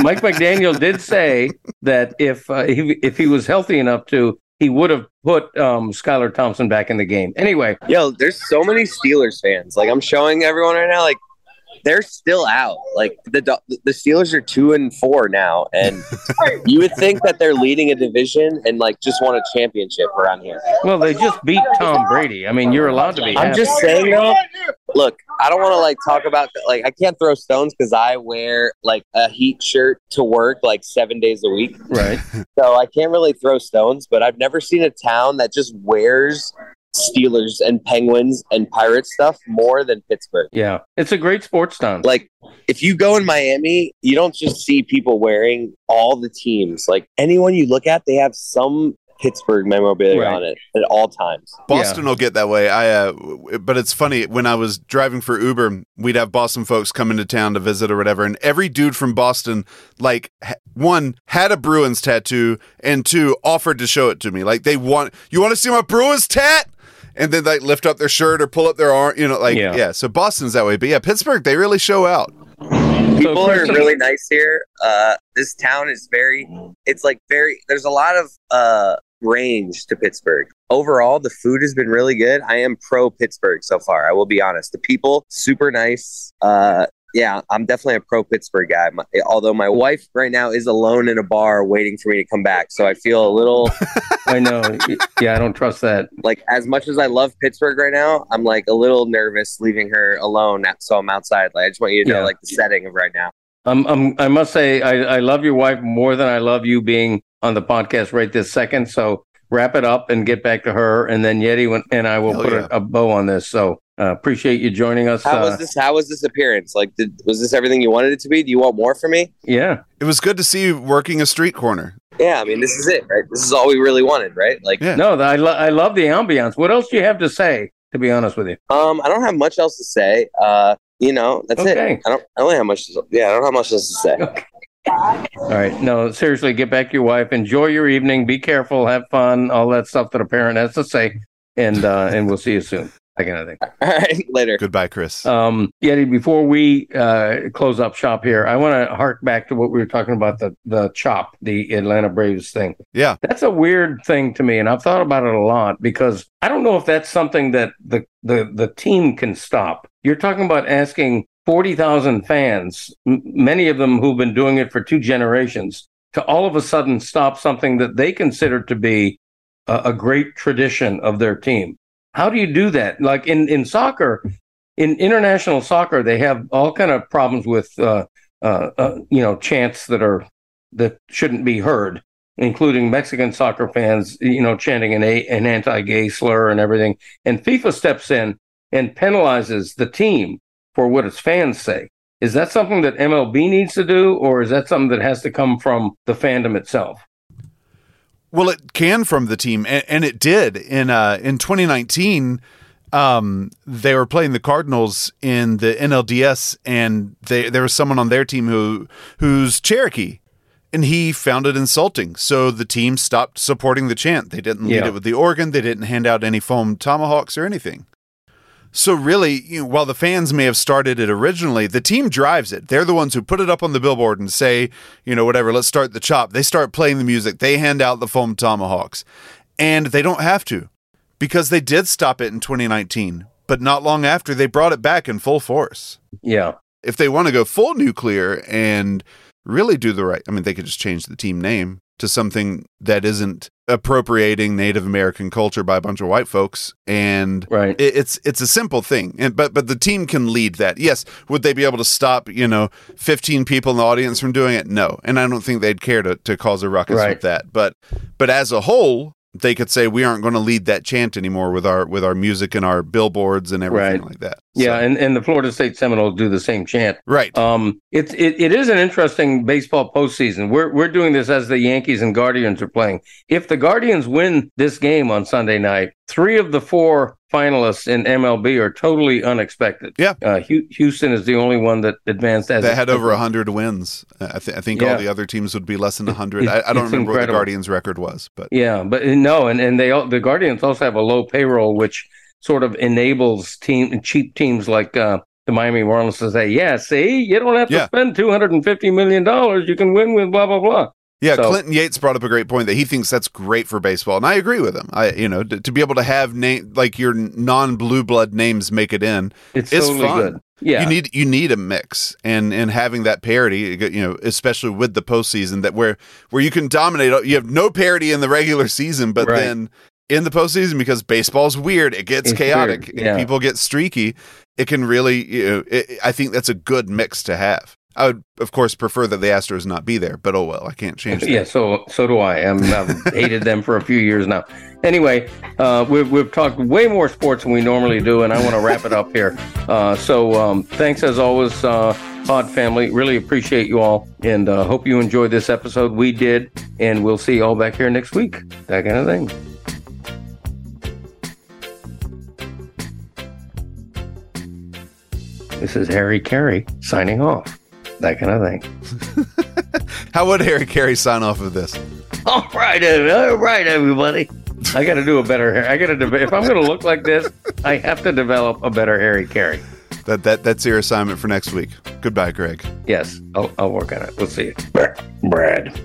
Mike McDaniel did say that if uh, he, if he was healthy enough to, he would have put um, Skylar Thompson back in the game. Anyway, Yo, there's so many Steelers fans. Like I'm showing everyone right now, like they're still out. Like the the Steelers are two and four now, and [laughs] you would think that they're leading a division and like just won a championship around here. well, they just beat Tom Brady. I mean, you're allowed to be. I'm happy. just saying though. Look, I don't want to like talk about like I can't throw stones because I wear like a heat shirt to work like seven days a week. right. So I can't really throw stones, but I've never seen a town that just wears Steelers and Penguins and Pirate stuff more than Pittsburgh. Yeah, it's a great sports town. Like if you go in Miami, you don't just see people wearing all the teams. Like anyone you look at, they have some Pittsburgh memorabilia Right. on it at all times. Boston will get that way. I, uh, but it's funny when I was driving for Uber, we'd have Boston folks come into town to visit or whatever, and every dude from Boston, like ha- one had a Bruins tattoo, and two offered to show it to me. Like they want, you want to see my Bruins tat, and then like lift up their shirt or pull up their arm, you know, like Yeah. yeah. So Boston's that way, but yeah, Pittsburgh they really show out. People are really nice here. Uh, this town is very, it's like very, there's a lot of uh, range to Pittsburgh. Overall, the food has been really good. I am pro Pittsburgh so far. I will be honest. The people, super nice. Uh, yeah, I'm definitely a pro Pittsburgh guy. My, although my wife right now is alone in a bar waiting for me to come back. So I feel a little [laughs] I know. Yeah, I don't trust that. like, as much as I love Pittsburgh right now, I'm like a little nervous leaving her alone. So I'm outside. Like, I just want you to know, like, the setting of right now. Um, um, I must say, I, I love your wife more than I love you being on the podcast right this second. So wrap it up and get back to her, and then Yeti and I will Hell put yeah. a, a bow on this. So uh, appreciate you joining us. How Uh, was this? How was this appearance? Like, did, was this everything you wanted it to be? Do you want more from me? yeah, It was good to see you working a street corner. Yeah, I mean, this is it, right? This is all we really wanted, right? Like, Yeah. no, I, lo- I love the ambiance. What else do you have to say? To be honest with you, um, I don't have much else to say. Uh, you know, that's Okay. it. I don't. I don't have much. To, yeah, I don't have much else to say. all right. No, seriously, get back to your wife. Enjoy your evening. Be careful. Have fun. All that stuff that a parent has to say, and uh, and we'll see you soon. That kind of thing. [laughs] All right, later. Goodbye, Chris. Um, Yeti, before we uh, close up shop here, I want to hark back to what we were talking about the the chop, the Atlanta Braves thing. yeah, That's a weird thing to me, and I've thought about it a lot because I don't know if that's something that the the the team can stop. You're talking about asking forty thousand fans, m- many of them who've been doing it for two generations, to all of a sudden stop something that they consider to be a, a great tradition of their team. How do you do that? Like in in soccer, in international soccer, they have all kind of problems with uh, uh, uh, you know chants that are that shouldn't be heard including Mexican soccer fans, you know, chanting an, an anti-gay slur and everything. And FIFA steps in and penalizes the team for what its fans say. Is that something that MLB needs to do, or is that something that has to come from the fandom itself? Well, it can from the team, and, and it did in uh, in 2019. Um, they were playing the Cardinals in the NLDS, and they, there was someone on their team who who's Cherokee, and he found it insulting. So the team stopped supporting the chant. They didn't lead Yeah. it with the organ. They didn't hand out any foam tomahawks or anything. So really, you know, while the fans may have started it originally, the team drives it. They're the ones who put it up on the billboard and say, you know, whatever, let's start the chop. They start playing the music. They hand out the foam tomahawks. And they don't have to because they did stop it in 2019, but not long after they brought it back in full force. Yeah. If they want to go full nuclear and really do the right, I mean, they could just change the team name to something that isn't appropriating Native American culture by a bunch of white folks, and Right. it, it's it's a simple thing. And but but the team can lead that. Yes, would they be able to stop you know fifteen people in the audience from doing it? No, and I don't think they'd care to to cause a ruckus Right. with that. But but as a whole. They could say we aren't going to lead that chant anymore with our with our music and our billboards and everything Right. like that. Yeah, So- and, and the Florida State Seminoles do the same chant. right. Um, it's it, it is an interesting baseball postseason. We're we're doing this as the Yankees and Guardians are playing. If the Guardians win this game on Sunday night, three of the four finalists in MLB are totally unexpected. Yeah. uh, Houston is the only one that advanced as They had over 100 wins. I, th- I think all the other teams would be less than 100. I, I don't it's remember what the. Guardians' record was, but Yeah, but uh, no, and and they al- the Guardians also have a low payroll, which sort of enables team cheap teams like uh, the Miami Marlins to say, "Yeah, see, you don't have to Yeah. spend two hundred and fifty million dollars. You can win with blah blah blah." Yeah, So- Clinton Yates brought up a great point that he thinks that's great for baseball, and I agree with him. I, you know, to, to be able to have name like your non-blue blood names make it in, It's, It's totally fun. good. Yeah, you need you need a mix, and and having that parity, you know, especially with the postseason, that where where you can dominate. You have no parity in the regular season, but Right. then in the postseason, because baseball's weird, it gets It's chaotic, yeah. people get streaky. It can really, you know, it, I think that's a good mix to have. I would, of course, prefer that the Astros not be there, but oh well, I can't change that. Yeah, so so do I. I'm, I've [laughs] hated them for a few years now. Anyway, uh, we've we've talked way more sports than we normally do, and I want to wrap it up here. Uh, so um, thanks as always, uh, Pod family. Really appreciate you all, and uh, hope you enjoyed this episode. We did, and we'll see you all back here next week. That kind of thing. This is Harry Caray signing off. That kind of thing. [laughs] How would Harry Caray sign off of this? All right, all right, everybody. I got to do a better hair. I got to. De- if I'm going to look like this, I have to develop a better Harry Caray. That that that's your assignment for next week. Goodbye, Greg. Yes, I'll, I'll work on it. We'll see you, Brad.